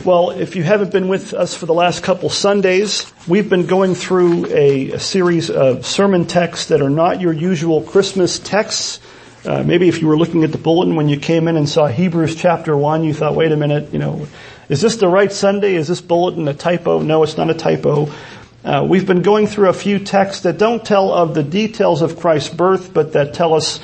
Well, if you haven't been with us for the last couple Sundays, we've been going through a, a series of sermon texts that are not your usual Christmas texts. Uh, maybe if you were looking at the bulletin when you came in and saw Hebrews chapter 1, you thought, wait a minute, you know, is this the right Sunday? Is this bulletin a typo? No, it's not a typo. Uh, we've been going through a few texts that don't tell of the details of Christ's birth, but that tell us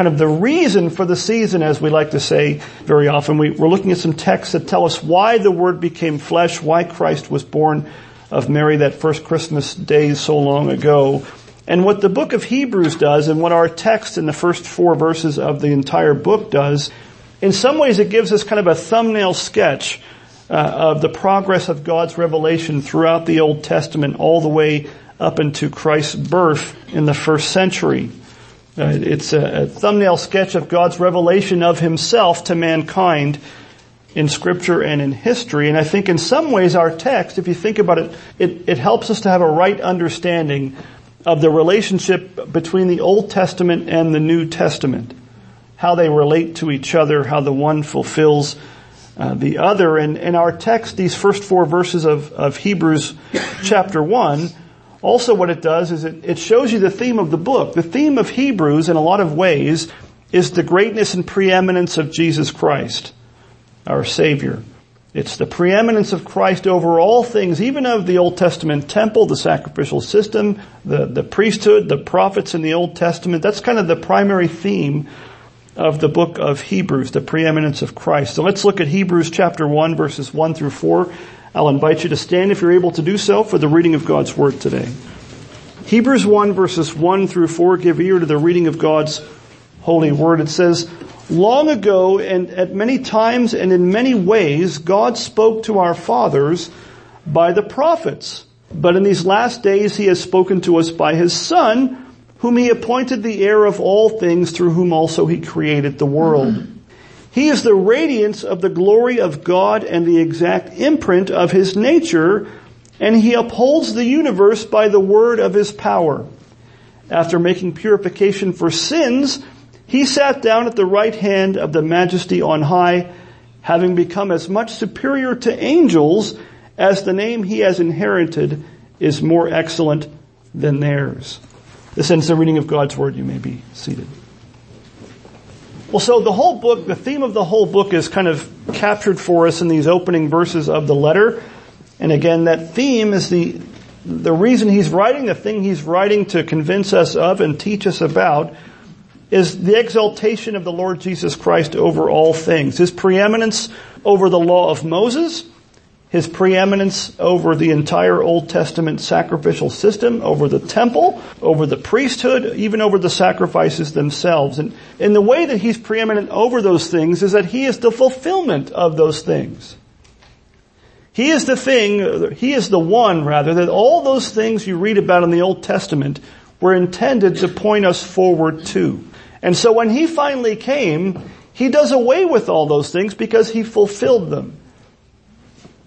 kind of the reason for the season, as we like to say very often. We, are looking at some texts that tell us why the Word became flesh, why Christ was born of Mary that first Christmas day so long ago. And what the book of Hebrews does, and what our text in the first four verses of the entire book does, in some ways it gives us kind of a thumbnail sketch uh, of the progress of God's revelation throughout the Old Testament all the way up into Christ's birth in the first century. It's a, a thumbnail sketch of God's revelation of himself to mankind in scripture and in history. And I think in some ways our text, if you think about it, it, it helps us to have a right understanding of the relationship between the Old Testament and the New Testament. How they relate to each other, how the one fulfills uh, the other. And in our text, these first four verses of, of Hebrews chapter 1, also what it does is it, it shows you the theme of the book. The theme of Hebrews in a lot of ways is the greatness and preeminence of Jesus Christ, our Savior. It's the preeminence of Christ over all things, even of the Old Testament temple, the sacrificial system, the, the priesthood, the prophets in the Old Testament. That's kind of the primary theme of the book of Hebrews, the preeminence of Christ. So let's look at Hebrews chapter 1 verses 1 through 4 I'll invite you to stand if you're able to do so for the reading of God's Word today. Hebrews 1 verses 1 through 4 give ear to the reading of God's holy Word. It says, Long ago and at many times and in many ways God spoke to our fathers by the prophets. But in these last days he has spoken to us by his Son, whom he appointed the heir of all things through whom also he created the world. He is the radiance of the glory of God and the exact imprint of his nature, and he upholds the universe by the word of his power. After making purification for sins, he sat down at the right hand of the majesty on high, having become as much superior to angels as the name he has inherited is more excellent than theirs. This ends the reading of God's word. You may be seated. Well, so the whole book, the theme of the whole book is kind of captured for us in these opening verses of the letter. And again, that theme is the, the reason he's writing, the thing he's writing to convince us of and teach us about is the exaltation of the Lord Jesus Christ over all things. His preeminence over the law of Moses, his preeminence over the entire Old Testament sacrificial system, over the temple, over the priesthood, even over the sacrifices themselves. And, and the way that he's preeminent over those things is that he is the fulfillment of those things. He is the thing, he is the one rather, that all those things you read about in the Old Testament were intended to point us forward to. And so when he finally came, he does away with all those things because he fulfilled them.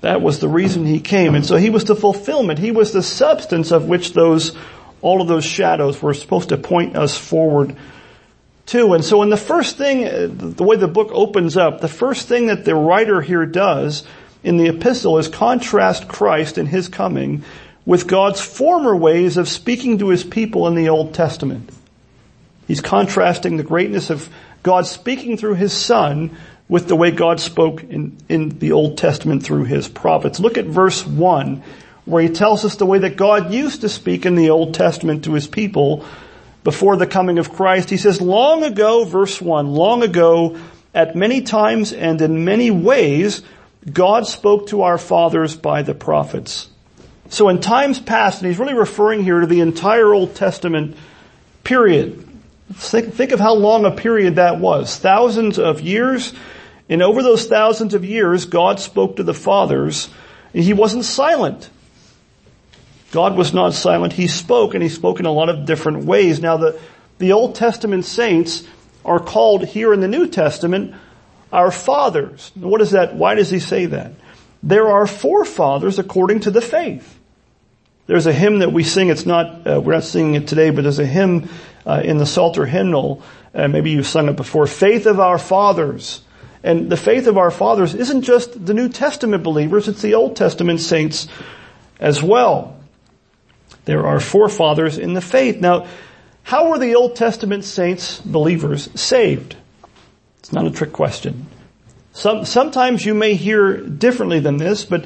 That was the reason he came. And so he was the fulfillment. He was the substance of which those, all of those shadows were supposed to point us forward to. And so in the first thing, uh, the way the book opens up, the first thing that the writer here does in the epistle is contrast Christ and his coming with God's former ways of speaking to his people in the Old Testament. He's contrasting the greatness of God speaking through his son with the way God spoke in, in the Old Testament through his prophets. Look at verse 1 where he tells us the way that God used to speak in the Old Testament to his people before the coming of Christ. He says, long ago, verse 1, long ago, at many times and in many ways, God spoke to our fathers by the prophets. So in times past, and he's really referring here to the entire Old Testament period. Think, think of how long a period that was. Thousands of years and over those thousands of years, God spoke to the fathers. He wasn't silent. God was not silent. He spoke and he spoke in a lot of different ways. Now the, the Old Testament saints are called here in the New Testament our fathers. What is that? Why does he say that? There are forefathers according to the faith. There's a hymn that we sing. It's not, uh, we're not singing it today, but there's a hymn uh, in the Psalter hymnal. Uh, maybe you've sung it before. Faith of our fathers And the faith of our fathers isn't just the New Testament believers, it's the Old Testament saints as well. There are forefathers in the faith. Now, how were the Old Testament saints, believers, saved? It's not a trick question. Some, sometimes you may hear differently than this, but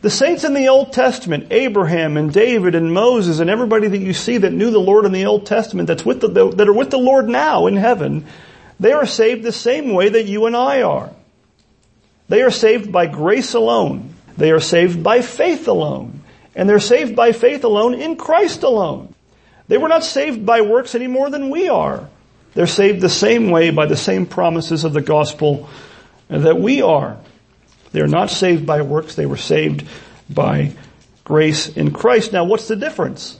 the saints in the Old Testament, Abraham and David and Moses and everybody that you see that knew the Lord in the Old Testament that's with the, that are with the Lord now in heaven, they are saved the same way that you and I are. They are saved by grace alone. They are saved by faith alone. And they're saved by faith alone in Christ alone. They were not saved by works any more than we are. They're saved the same way by the same promises of the gospel that we are. They're not saved by works. They were saved by grace in Christ. Now what's the difference?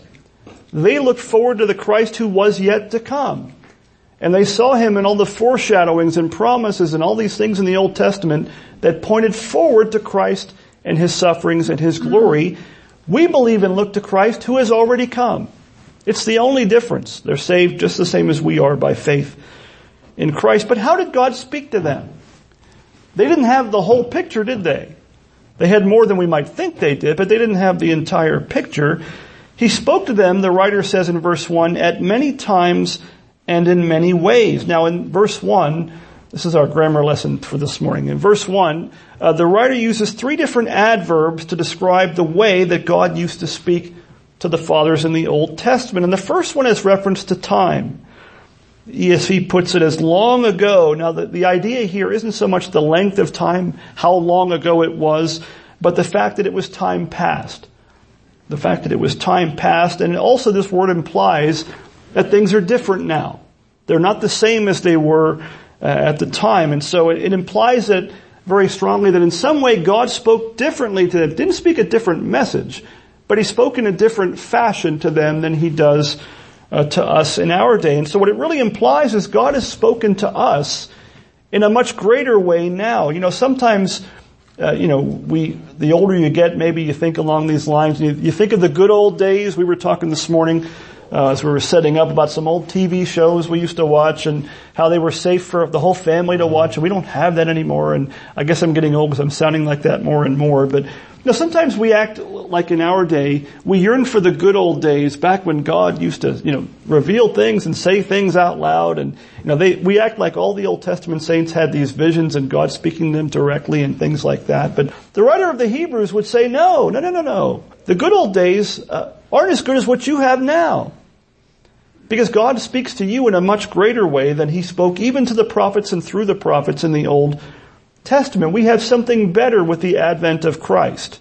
They looked forward to the Christ who was yet to come. And they saw him in all the foreshadowings and promises and all these things in the Old Testament that pointed forward to Christ and his sufferings and his glory. We believe and look to Christ who has already come. It's the only difference. They're saved just the same as we are by faith in Christ. But how did God speak to them? They didn't have the whole picture, did they? They had more than we might think they did, but they didn't have the entire picture. He spoke to them, the writer says in verse 1, at many times and in many ways. Now in verse 1, this is our grammar lesson for this morning. In verse 1, uh, the writer uses three different adverbs to describe the way that God used to speak to the fathers in the Old Testament. And the first one is reference to time. ESV puts it as long ago. Now the, the idea here isn't so much the length of time, how long ago it was, but the fact that it was time past. The fact that it was time past, and also this word implies that things are different now. They're not the same as they were uh, at the time. And so it, it, implies that very strongly that in some way God spoke differently to them. Didn't speak a different message, but he spoke in a different fashion to them than he does uh, to us in our day. And so what it really implies is God has spoken to us in a much greater way now. You know, sometimes uh, you know, we, the older you get, maybe you think along these lines. You, you, think of the good old days. We were talking this morning uh, as we were setting up about some old TV shows we used to watch and how they were safe for the whole family to watch and we don't have that anymore and I guess I'm getting old because I'm sounding like that more and more but you know, sometimes we act like in our day, we yearn for the good old days back when God used to, you know, reveal things and say things out loud and, you know, they, we act like all the Old Testament saints had these visions and God speaking them directly and things like that. But the writer of the Hebrews would say, no, no, no, no, no. The good old days uh, aren't as good as what you have now. Because God speaks to you in a much greater way than He spoke even to the prophets and through the prophets in the Old Testament. We have something better with the advent of Christ.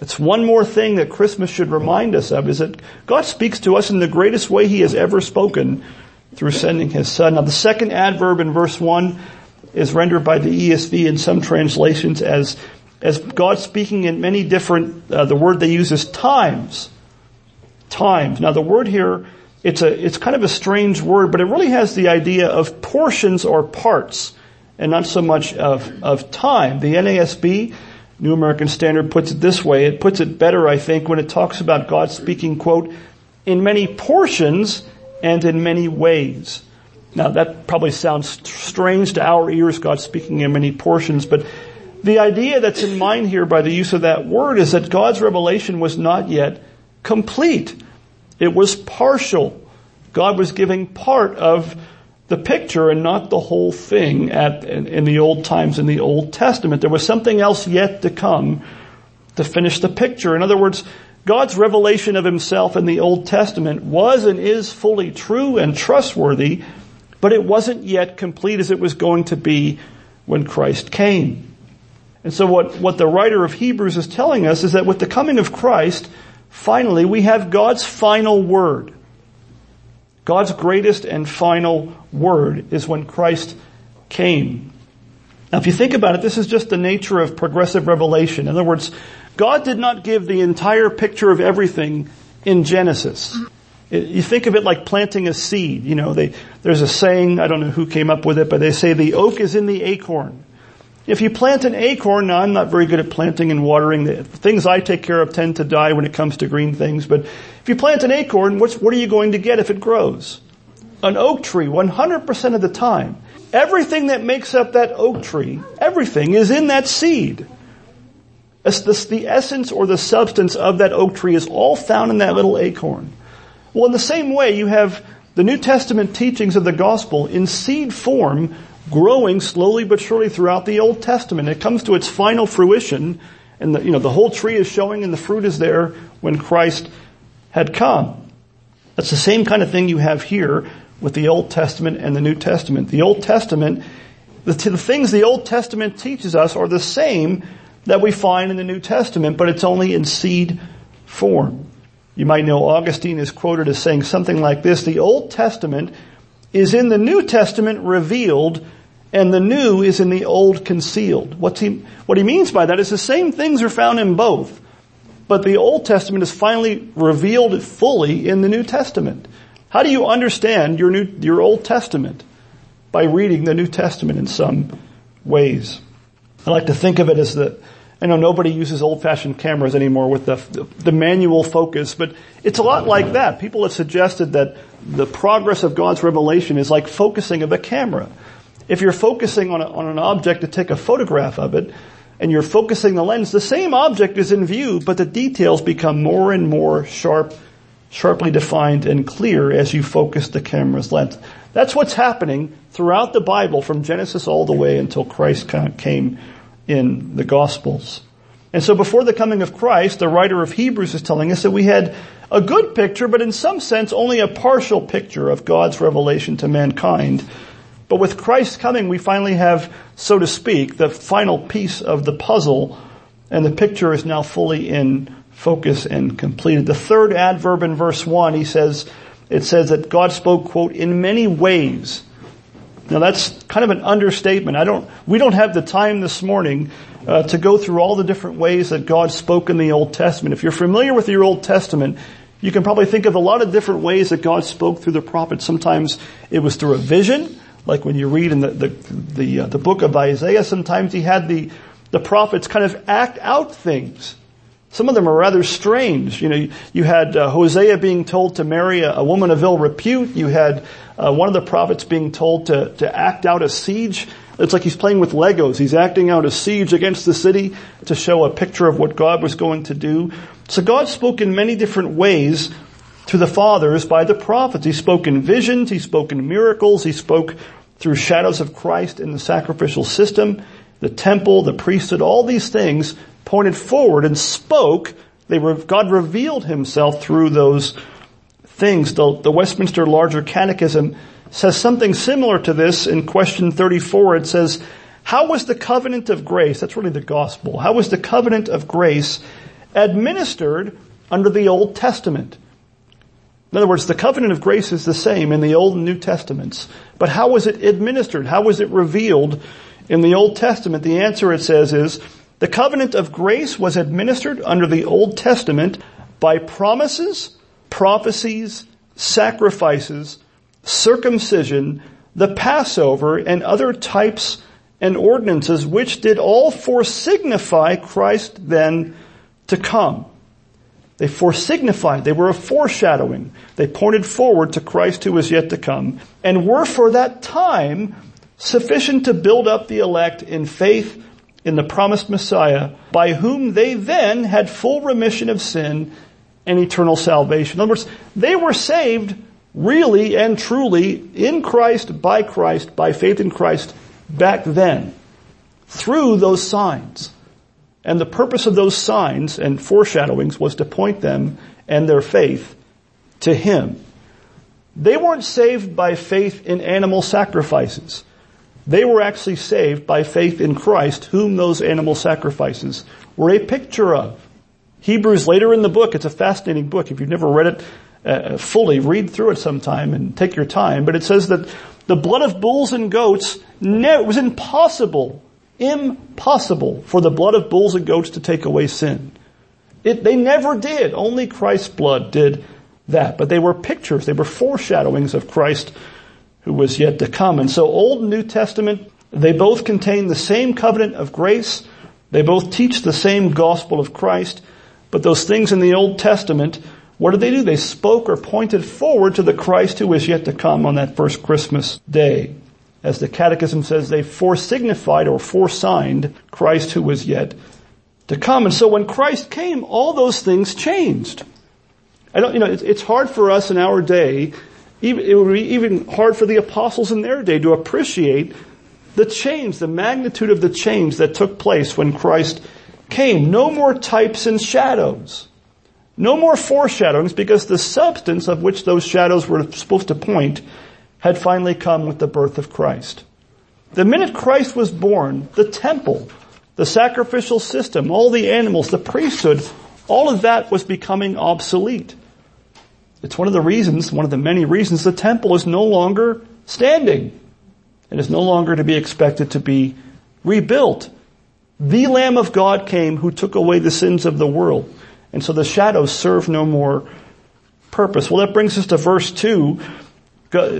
It's one more thing that Christmas should remind us of is that God speaks to us in the greatest way He has ever spoken through sending His Son. Now the second adverb in verse 1 is rendered by the ESV in some translations as, as God speaking in many different, uh, the word they use is times. Times. Now the word here it's a, it's kind of a strange word, but it really has the idea of portions or parts and not so much of, of time. The NASB, New American Standard, puts it this way. It puts it better, I think, when it talks about God speaking, quote, in many portions and in many ways. Now that probably sounds strange to our ears, God speaking in many portions, but the idea that's in mind here by the use of that word is that God's revelation was not yet complete. It was partial. God was giving part of the picture and not the whole thing at, in, in the old times in the Old Testament. There was something else yet to come to finish the picture. In other words, God's revelation of himself in the Old Testament was and is fully true and trustworthy, but it wasn't yet complete as it was going to be when Christ came. And so what, what the writer of Hebrews is telling us is that with the coming of Christ, Finally, we have God's final word. God's greatest and final word is when Christ came. Now if you think about it, this is just the nature of progressive revelation. In other words, God did not give the entire picture of everything in Genesis. You think of it like planting a seed. You know, they, there's a saying, I don't know who came up with it, but they say the oak is in the acorn. If you plant an acorn, now I'm not very good at planting and watering. The things I take care of tend to die when it comes to green things, but if you plant an acorn, what are you going to get if it grows? An oak tree, 100% of the time. Everything that makes up that oak tree, everything is in that seed. The essence or the substance of that oak tree is all found in that little acorn. Well, in the same way, you have the New Testament teachings of the gospel in seed form growing slowly but surely throughout the Old Testament. It comes to its final fruition and the, you know, the whole tree is showing and the fruit is there when Christ had come. That's the same kind of thing you have here with the Old Testament and the New Testament. The Old Testament, the, the things the Old Testament teaches us are the same that we find in the New Testament, but it's only in seed form. You might know Augustine is quoted as saying something like this, the Old Testament is in the New Testament revealed and the new is in the old concealed. What's he, what he means by that is the same things are found in both, but the Old Testament is finally revealed fully in the New Testament. How do you understand your new, your Old Testament? By reading the New Testament in some ways. I like to think of it as the, I know nobody uses old-fashioned cameras anymore with the, the, the, manual focus, but it's a lot like that. People have suggested that the progress of God's revelation is like focusing of a camera. If you're focusing on, a, on an object to take a photograph of it, and you're focusing the lens, the same object is in view, but the details become more and more sharp, sharply defined and clear as you focus the camera's lens. That's what's happening throughout the Bible from Genesis all the way until Christ came in the Gospels. And so before the coming of Christ, the writer of Hebrews is telling us that we had a good picture, but in some sense only a partial picture of God's revelation to mankind. But with Christ's coming, we finally have, so to speak, the final piece of the puzzle, and the picture is now fully in focus and completed. The third adverb in verse 1, he says, it says that God spoke, quote, in many ways now that's kind of an understatement. I don't, we don't have the time this morning uh, to go through all the different ways that God spoke in the Old Testament. If you're familiar with your Old Testament, you can probably think of a lot of different ways that God spoke through the prophets. Sometimes it was through a vision, like when you read in the the the, uh, the book of Isaiah. Sometimes He had the the prophets kind of act out things. Some of them are rather strange. You know, you had uh, Hosea being told to marry a, a, woman of ill repute. You had uh, one of the prophets being told to, to act out a siege. It's like he's playing with Legos. He's acting out a siege against the city to show a picture of what God was going to do. So God spoke in many different ways to the fathers by the prophets. He spoke in visions. He spoke in miracles. He spoke through shadows of Christ in the sacrificial system, the temple, the priesthood, all these things pointed forward and spoke, they were, God revealed himself through those things. The, the Westminster Larger Catechism says something similar to this in question 34. It says, how was the covenant of grace, that's really the gospel, how was the covenant of grace administered under the Old Testament? In other words, the covenant of grace is the same in the Old and New Testaments. But how was it administered? How was it revealed in the Old Testament? The answer it says is, the covenant of grace was administered under the Old Testament by promises, prophecies, sacrifices, circumcision, the Passover, and other types and ordinances which did all foresignify Christ then to come. They foresignified, they were a foreshadowing. They pointed forward to Christ who was yet to come and were for that time sufficient to build up the elect in faith in the promised Messiah, by whom they then had full remission of sin and eternal salvation. In other words, they were saved really and truly in Christ, by Christ, by faith in Christ back then, through those signs. And the purpose of those signs and foreshadowings was to point them and their faith to Him. They weren't saved by faith in animal sacrifices. They were actually saved by faith in Christ, whom those animal sacrifices were a picture of. Hebrews later in the book, it's a fascinating book. If you've never read it uh, fully, read through it sometime and take your time. But it says that the blood of bulls and goats, ne- it was impossible, impossible for the blood of bulls and goats to take away sin. It, they never did. Only Christ's blood did that. But they were pictures, they were foreshadowings of Christ who was yet to come. And so Old and New Testament, they both contain the same covenant of grace. They both teach the same gospel of Christ. But those things in the Old Testament, what did they do? They spoke or pointed forward to the Christ who was yet to come on that first Christmas day. As the Catechism says, they foresignified or foresigned Christ who was yet to come. And so when Christ came, all those things changed. I don't, you know, it's, hard for us in our day, it would be even hard for the apostles in their day to appreciate the change, the magnitude of the change that took place when Christ came. No more types and shadows. No more foreshadowings because the substance of which those shadows were supposed to point had finally come with the birth of Christ. The minute Christ was born, the temple, the sacrificial system, all the animals, the priesthood, all of that was becoming obsolete. It's one of the reasons, one of the many reasons the temple is no longer standing and is no longer to be expected to be rebuilt. The Lamb of God came who took away the sins of the world. And so the shadows serve no more purpose. Well, that brings us to verse 2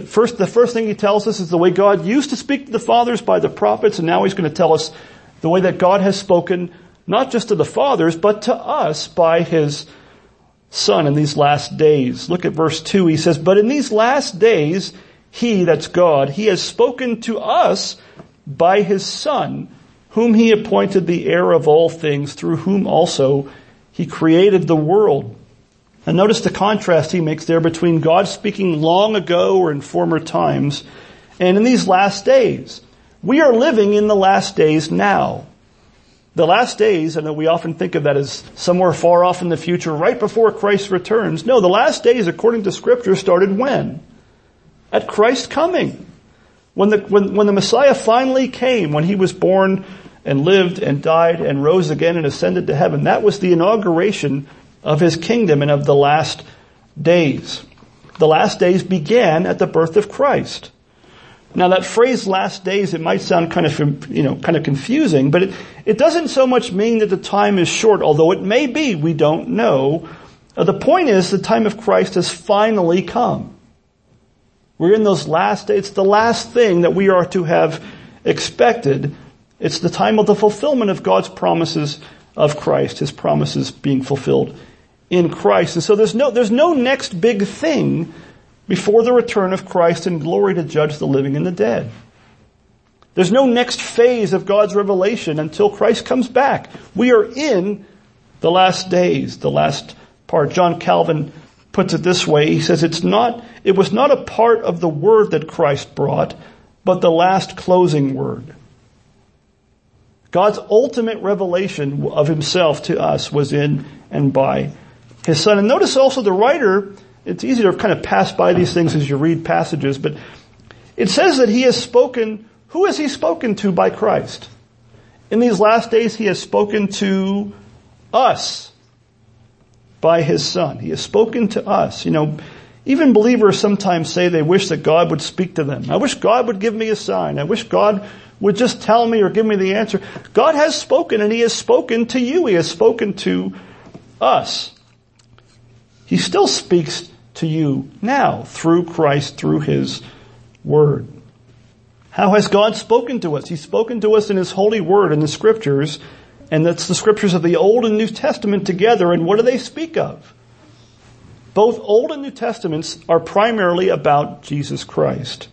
First, the first thing he tells us is the way God used to speak to the fathers by the prophets, and now he's going to tell us the way that God has spoken not just to the fathers, but to us by his son in these last days. Look at verse 2. He says, But in these last days, he, that's God, he has spoken to us by his son, whom he appointed the heir of all things, through whom also he created the world. And notice the contrast he makes there between God speaking long ago or in former times and in these last days. We are living in the last days now. The last days, I know we often think of that as somewhere far off in the future, right before Christ returns. No, the last days, according to scripture, started when? At Christ's coming. When the, when, when the Messiah finally came, when he was born and lived and died and rose again and ascended to heaven, that was the inauguration of his kingdom and of the last days. The last days began at the birth of Christ. Now that phrase last days, it might sound kind of, you know, kind of confusing, but it, it doesn't so much mean that the time is short, although it may be, we don't know. Uh, the point is the time of Christ has finally come. We're in those last days. It's the last thing that we are to have expected. It's the time of the fulfillment of God's promises of Christ, His promises being fulfilled in Christ. And so there's no, there's no next big thing before the return of Christ in glory to judge the living and the dead. There's no next phase of God's revelation until Christ comes back. We are in the last days, the last part. John Calvin puts it this way. He says it's not, it was not a part of the word that Christ brought, but the last closing word. God's ultimate revelation of himself to us was in and by his son. And notice also the writer, it's easy to kind of pass by these things as you read passages, but it says that he has spoken, who has he spoken to by Christ? In these last days he has spoken to us by his son. He has spoken to us. You know, even believers sometimes say they wish that God would speak to them. I wish God would give me a sign. I wish God would just tell me or give me the answer. God has spoken and he has spoken to you. He has spoken to us. He still speaks to you now through Christ, through His Word. How has God spoken to us? He's spoken to us in His holy Word in the Scriptures, and that's the Scriptures of the Old and New Testament together, and what do they speak of? Both Old and New Testaments are primarily about Jesus Christ.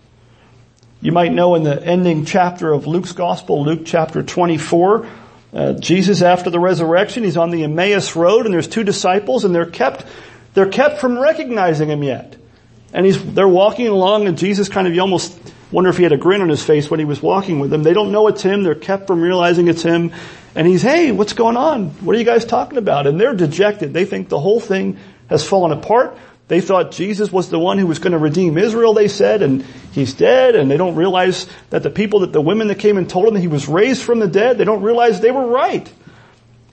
You might know in the ending chapter of Luke's Gospel, Luke chapter 24, uh, Jesus after the resurrection, he's on the Emmaus Road and there's two disciples and they're kept they're kept from recognizing him yet. And he's, they're walking along and Jesus kind of, you almost wonder if he had a grin on his face when he was walking with them. They don't know it's him. They're kept from realizing it's him. And he's, hey, what's going on? What are you guys talking about? And they're dejected. They think the whole thing has fallen apart. They thought Jesus was the one who was going to redeem Israel, they said, and he's dead, and they don't realize that the people that the women that came and told him that he was raised from the dead, they don't realize they were right.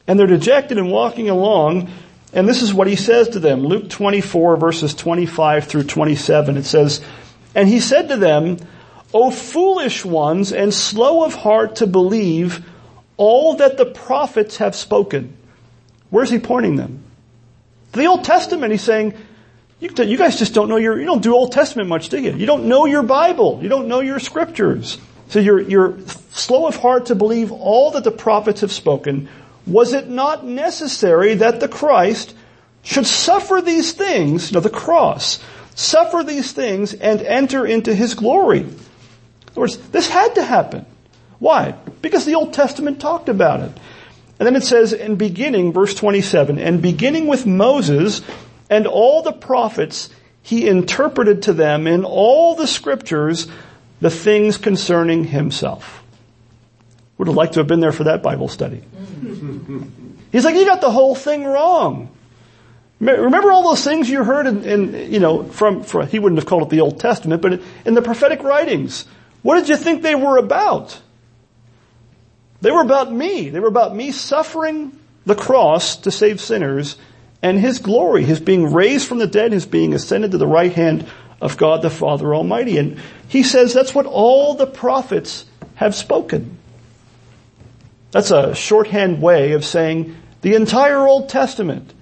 And they're dejected and walking along, and this is what he says to them. Luke 24 verses 25 through 27. It says, And he said to them, O foolish ones and slow of heart to believe all that the prophets have spoken. Where's he pointing them? The Old Testament. He's saying, you, you guys just don't know your, you don't do Old Testament much, do you? You don't know your Bible. You don't know your scriptures. So you're, you're slow of heart to believe all that the prophets have spoken was it not necessary that the Christ should suffer these things, you know, the cross, suffer these things and enter into his glory? In other words, this had to happen. Why? Because the Old Testament talked about it. And then it says in beginning, verse 27, and beginning with Moses and all the prophets, he interpreted to them in all the scriptures the things concerning himself. Would have liked to have been there for that Bible study. He's like, you got the whole thing wrong. Remember all those things you heard in, in you know, from, from, he wouldn't have called it the Old Testament, but in the prophetic writings. What did you think they were about? They were about me. They were about me suffering the cross to save sinners and His glory, His being raised from the dead, His being ascended to the right hand of God the Father Almighty. And He says that's what all the prophets have spoken. That's a shorthand way of saying the entire Old Testament.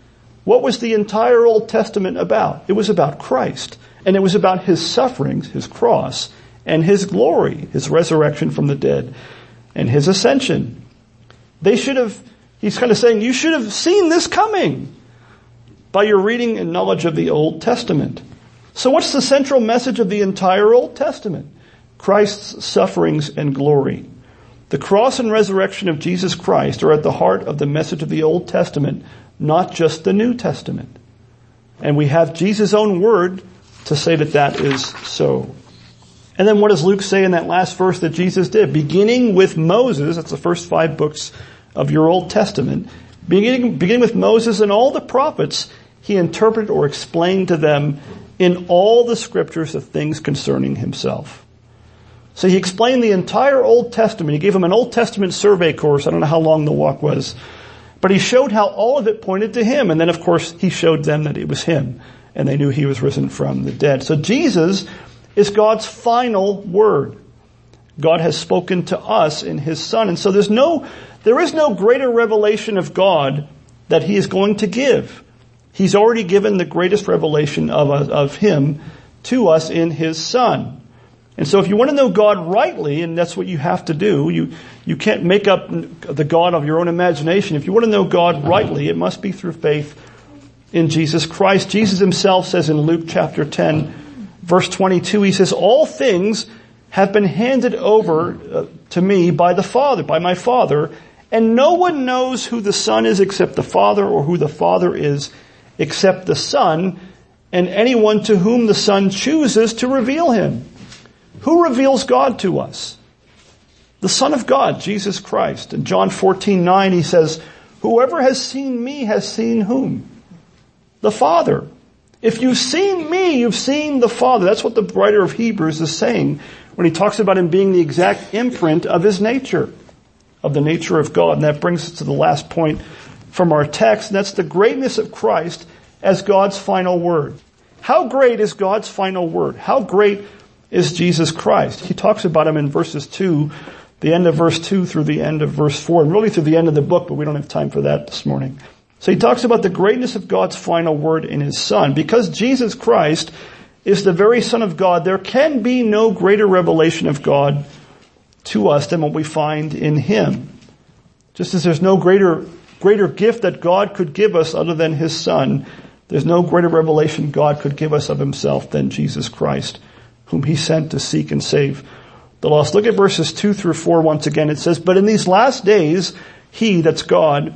What was the entire Old Testament about? It was about Christ. And it was about His sufferings, His cross, and His glory, His resurrection from the dead and his ascension. They should have, he's kind of saying, you should have seen this coming by your reading and knowledge of the Old Testament. So what's the central message of the entire Old Testament? Christ's sufferings and glory. The cross and resurrection of Jesus Christ are at the heart of the message of the Old Testament, not just the New Testament. And we have Jesus' own word to say that that is so. And then what does Luke say in that last verse that Jesus did? Beginning with Moses, that's the first five books of your Old Testament, beginning, beginning with Moses and all the prophets, he interpreted or explained to them in all the scriptures the things concerning himself. So he explained the entire Old Testament. He gave them an Old Testament survey course. I don't know how long the walk was. But he showed how all of it pointed to him. And then of course he showed them that it was him. And they knew he was risen from the dead. So Jesus is God's final word. God has spoken to us in His Son. And so there's no, there is no greater revelation of God that He is going to give. He's already given the greatest revelation of, of Him to us in His Son. And so if you want to know God rightly, and that's what you have to do, you, you can't make up the God of your own imagination. If you want to know God rightly, it must be through faith in Jesus Christ. Jesus himself says in Luke chapter 10, verse 22, he says, all things have been handed over uh, to me by the Father, by my Father, and no one knows who the Son is except the Father or who the Father is except the Son and anyone to whom the Son chooses to reveal him. Who reveals God to us? The Son of God, Jesus Christ. In John 14, 9, he says, whoever has seen me has seen whom? The Father. If you've seen me, you've seen the Father. That's what the writer of Hebrews is saying when he talks about him being the exact imprint of his nature, of the nature of God. And that brings us to the last point from our text, and that's the greatness of Christ as God's final word. How great is God's final word? How great is Jesus Christ? He talks about him in verses 2, the end of verse 2 through the end of verse 4, and really through the end of the book, but we don't have time for that this morning. So he talks about the greatness of God's final word in his son. Because Jesus Christ is the very son of God, there can be no greater revelation of God to us than what we find in him. Just as there's no greater, greater gift that God could give us other than his son, there's no greater revelation God could give us of himself than Jesus Christ, whom he sent to seek and save the lost. Look at verses two through four once again. It says, but in these last days, he, that's God,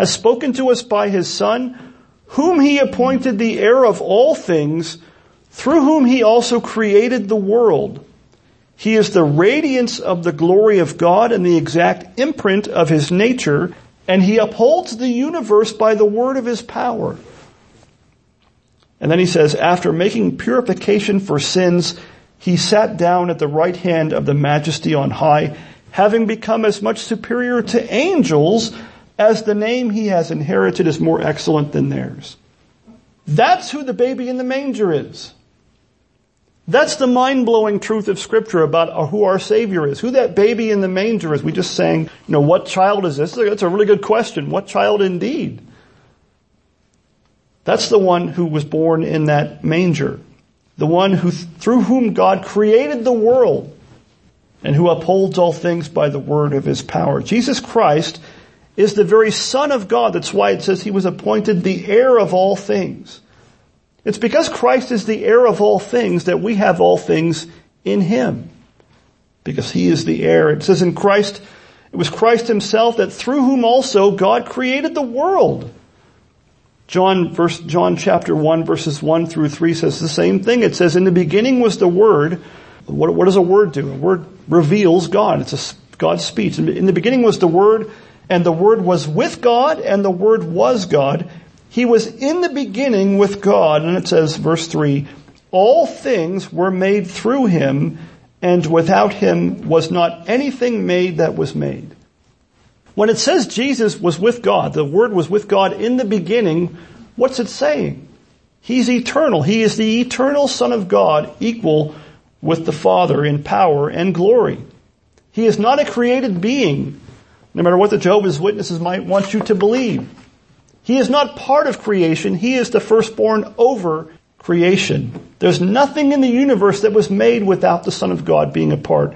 has spoken to us by his son, whom he appointed the heir of all things, through whom he also created the world. He is the radiance of the glory of God and the exact imprint of his nature, and he upholds the universe by the word of his power. And then he says, after making purification for sins, he sat down at the right hand of the majesty on high, having become as much superior to angels as the name he has inherited is more excellent than theirs. That's who the baby in the manger is. That's the mind-blowing truth of scripture about uh, who our savior is, who that baby in the manger is. We just sang, you know, what child is this? That's a really good question. What child indeed? That's the one who was born in that manger. The one who, through whom God created the world and who upholds all things by the word of his power. Jesus Christ is the very Son of God. That's why it says he was appointed the heir of all things. It's because Christ is the heir of all things that we have all things in him. because he is the heir. It says in Christ, it was Christ himself that through whom also God created the world. John verse, John chapter 1 verses 1 through 3 says the same thing. It says, in the beginning was the word. What, what does a word do? A word reveals God. It's a God's speech. In the beginning was the word, and the word was with God, and the word was God. He was in the beginning with God, and it says, verse 3, all things were made through him, and without him was not anything made that was made. When it says Jesus was with God, the Word was with God in the beginning, what's it saying? He's eternal. He is the eternal Son of God, equal with the Father in power and glory. He is not a created being, no matter what the Jehovah's Witnesses might want you to believe. He is not part of creation. He is the firstborn over creation. There's nothing in the universe that was made without the Son of God being a part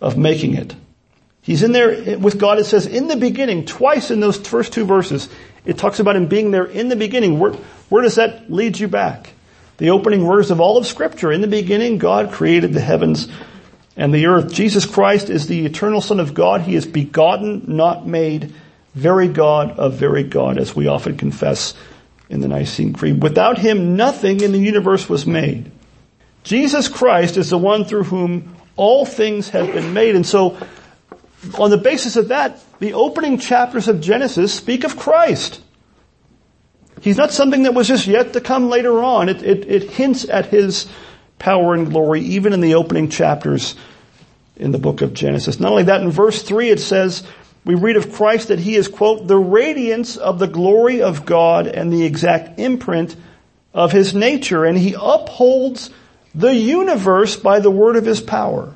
of making it. He's in there with God. It says in the beginning, twice in those first two verses, it talks about him being there in the beginning. Where, where does that lead you back? The opening words of all of scripture. In the beginning, God created the heavens and the earth. Jesus Christ is the eternal Son of God. He is begotten, not made, very God of very God, as we often confess in the Nicene Creed. Without him, nothing in the universe was made. Jesus Christ is the one through whom all things have been made. And so on the basis of that, the opening chapters of Genesis speak of Christ. He's not something that was just yet to come later on. It, it, it hints at His power and glory even in the opening chapters in the book of Genesis. Not only that, in verse 3 it says, we read of Christ that He is, quote, the radiance of the glory of God and the exact imprint of His nature, and He upholds the universe by the word of His power.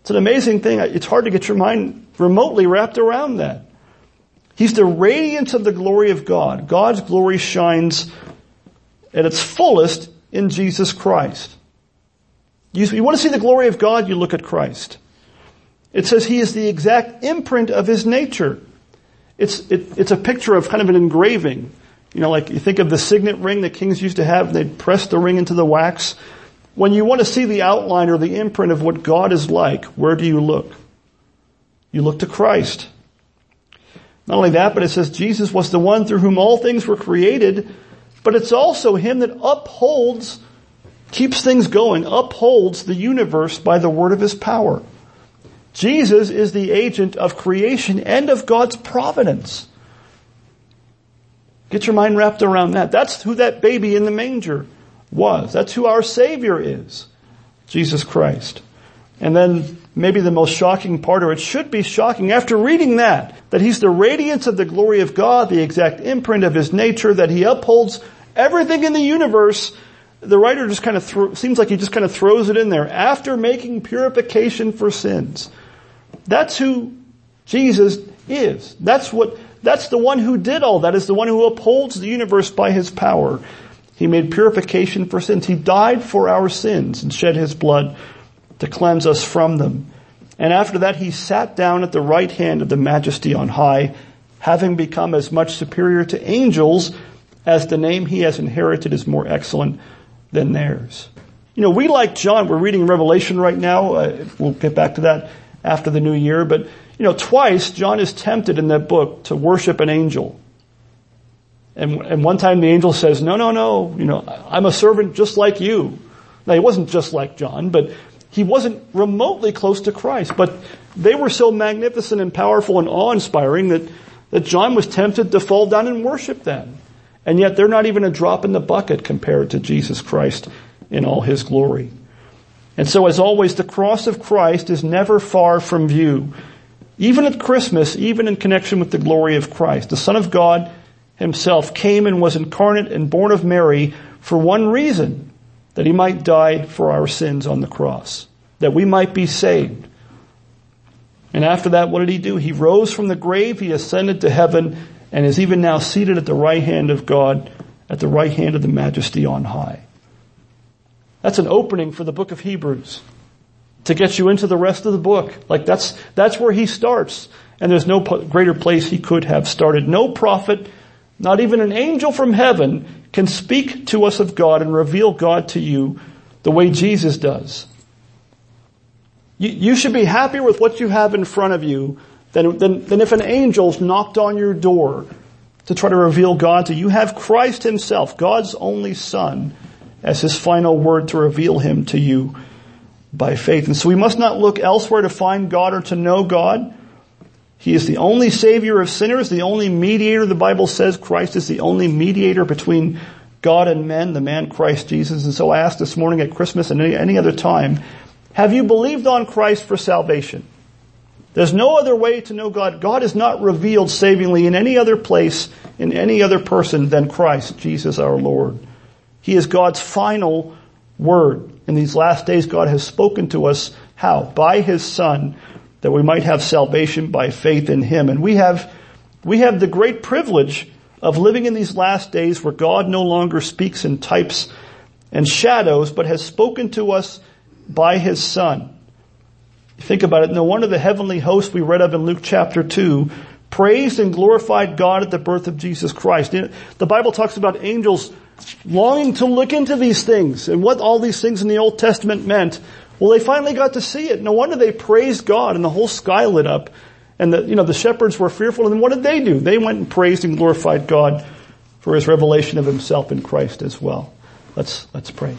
It's an amazing thing. It's hard to get your mind remotely wrapped around that. He's the radiance of the glory of God. God's glory shines at its fullest in Jesus Christ. You, you want to see the glory of God, you look at Christ. It says he is the exact imprint of his nature. It's, it, it's a picture of kind of an engraving. You know, like you think of the signet ring that kings used to have, they'd press the ring into the wax. When you want to see the outline or the imprint of what God is like, where do you look? You look to Christ. Not only that, but it says Jesus was the one through whom all things were created, but it's also Him that upholds, keeps things going, upholds the universe by the word of His power. Jesus is the agent of creation and of God's providence. Get your mind wrapped around that. That's who that baby in the manger was. That's who our Savior is. Jesus Christ. And then maybe the most shocking part, or it should be shocking after reading that, that He's the radiance of the glory of God, the exact imprint of His nature, that He upholds everything in the universe. The writer just kind of thro- seems like he just kind of throws it in there after making purification for sins. That's who Jesus is. That's what, that's the one who did all that is the one who upholds the universe by His power. He made purification for sins. He died for our sins and shed his blood to cleanse us from them. And after that, he sat down at the right hand of the majesty on high, having become as much superior to angels as the name he has inherited is more excellent than theirs. You know, we like John, we're reading Revelation right now. Uh, we'll get back to that after the new year, but you know, twice John is tempted in that book to worship an angel. And, and one time the angel says, no, no, no, you know, I'm a servant just like you. Now he wasn't just like John, but he wasn't remotely close to Christ. But they were so magnificent and powerful and awe-inspiring that, that John was tempted to fall down and worship them. And yet they're not even a drop in the bucket compared to Jesus Christ in all his glory. And so as always, the cross of Christ is never far from view. Even at Christmas, even in connection with the glory of Christ, the Son of God himself came and was incarnate and born of Mary for one reason, that he might die for our sins on the cross, that we might be saved. And after that, what did he do? He rose from the grave, he ascended to heaven, and is even now seated at the right hand of God, at the right hand of the majesty on high. That's an opening for the book of Hebrews to get you into the rest of the book. Like that's, that's where he starts. And there's no greater place he could have started. No prophet not even an angel from heaven can speak to us of God and reveal God to you the way Jesus does. You, you should be happier with what you have in front of you than, than, than if an angel's knocked on your door to try to reveal God to you. You have Christ himself, God's only son, as his final word to reveal him to you by faith. And so we must not look elsewhere to find God or to know God. He is the only savior of sinners, the only mediator. The Bible says Christ is the only mediator between God and men, the man Christ Jesus. And so I ask this morning at Christmas and any, any other time, have you believed on Christ for salvation? There's no other way to know God. God is not revealed savingly in any other place, in any other person than Christ, Jesus our Lord. He is God's final word. In these last days, God has spoken to us how? By His Son, that we might have salvation by faith in Him. And we have, we have the great privilege of living in these last days where God no longer speaks in types and shadows, but has spoken to us by His Son. Think about it. No wonder the heavenly host we read of in Luke chapter 2 praised and glorified God at the birth of Jesus Christ. The Bible talks about angels longing to look into these things and what all these things in the Old Testament meant. Well, they finally got to see it. No wonder they praised God and the whole sky lit up and the, you know, the shepherds were fearful and what did they do? They went and praised and glorified God for his revelation of himself in Christ as well. Let's, let's pray.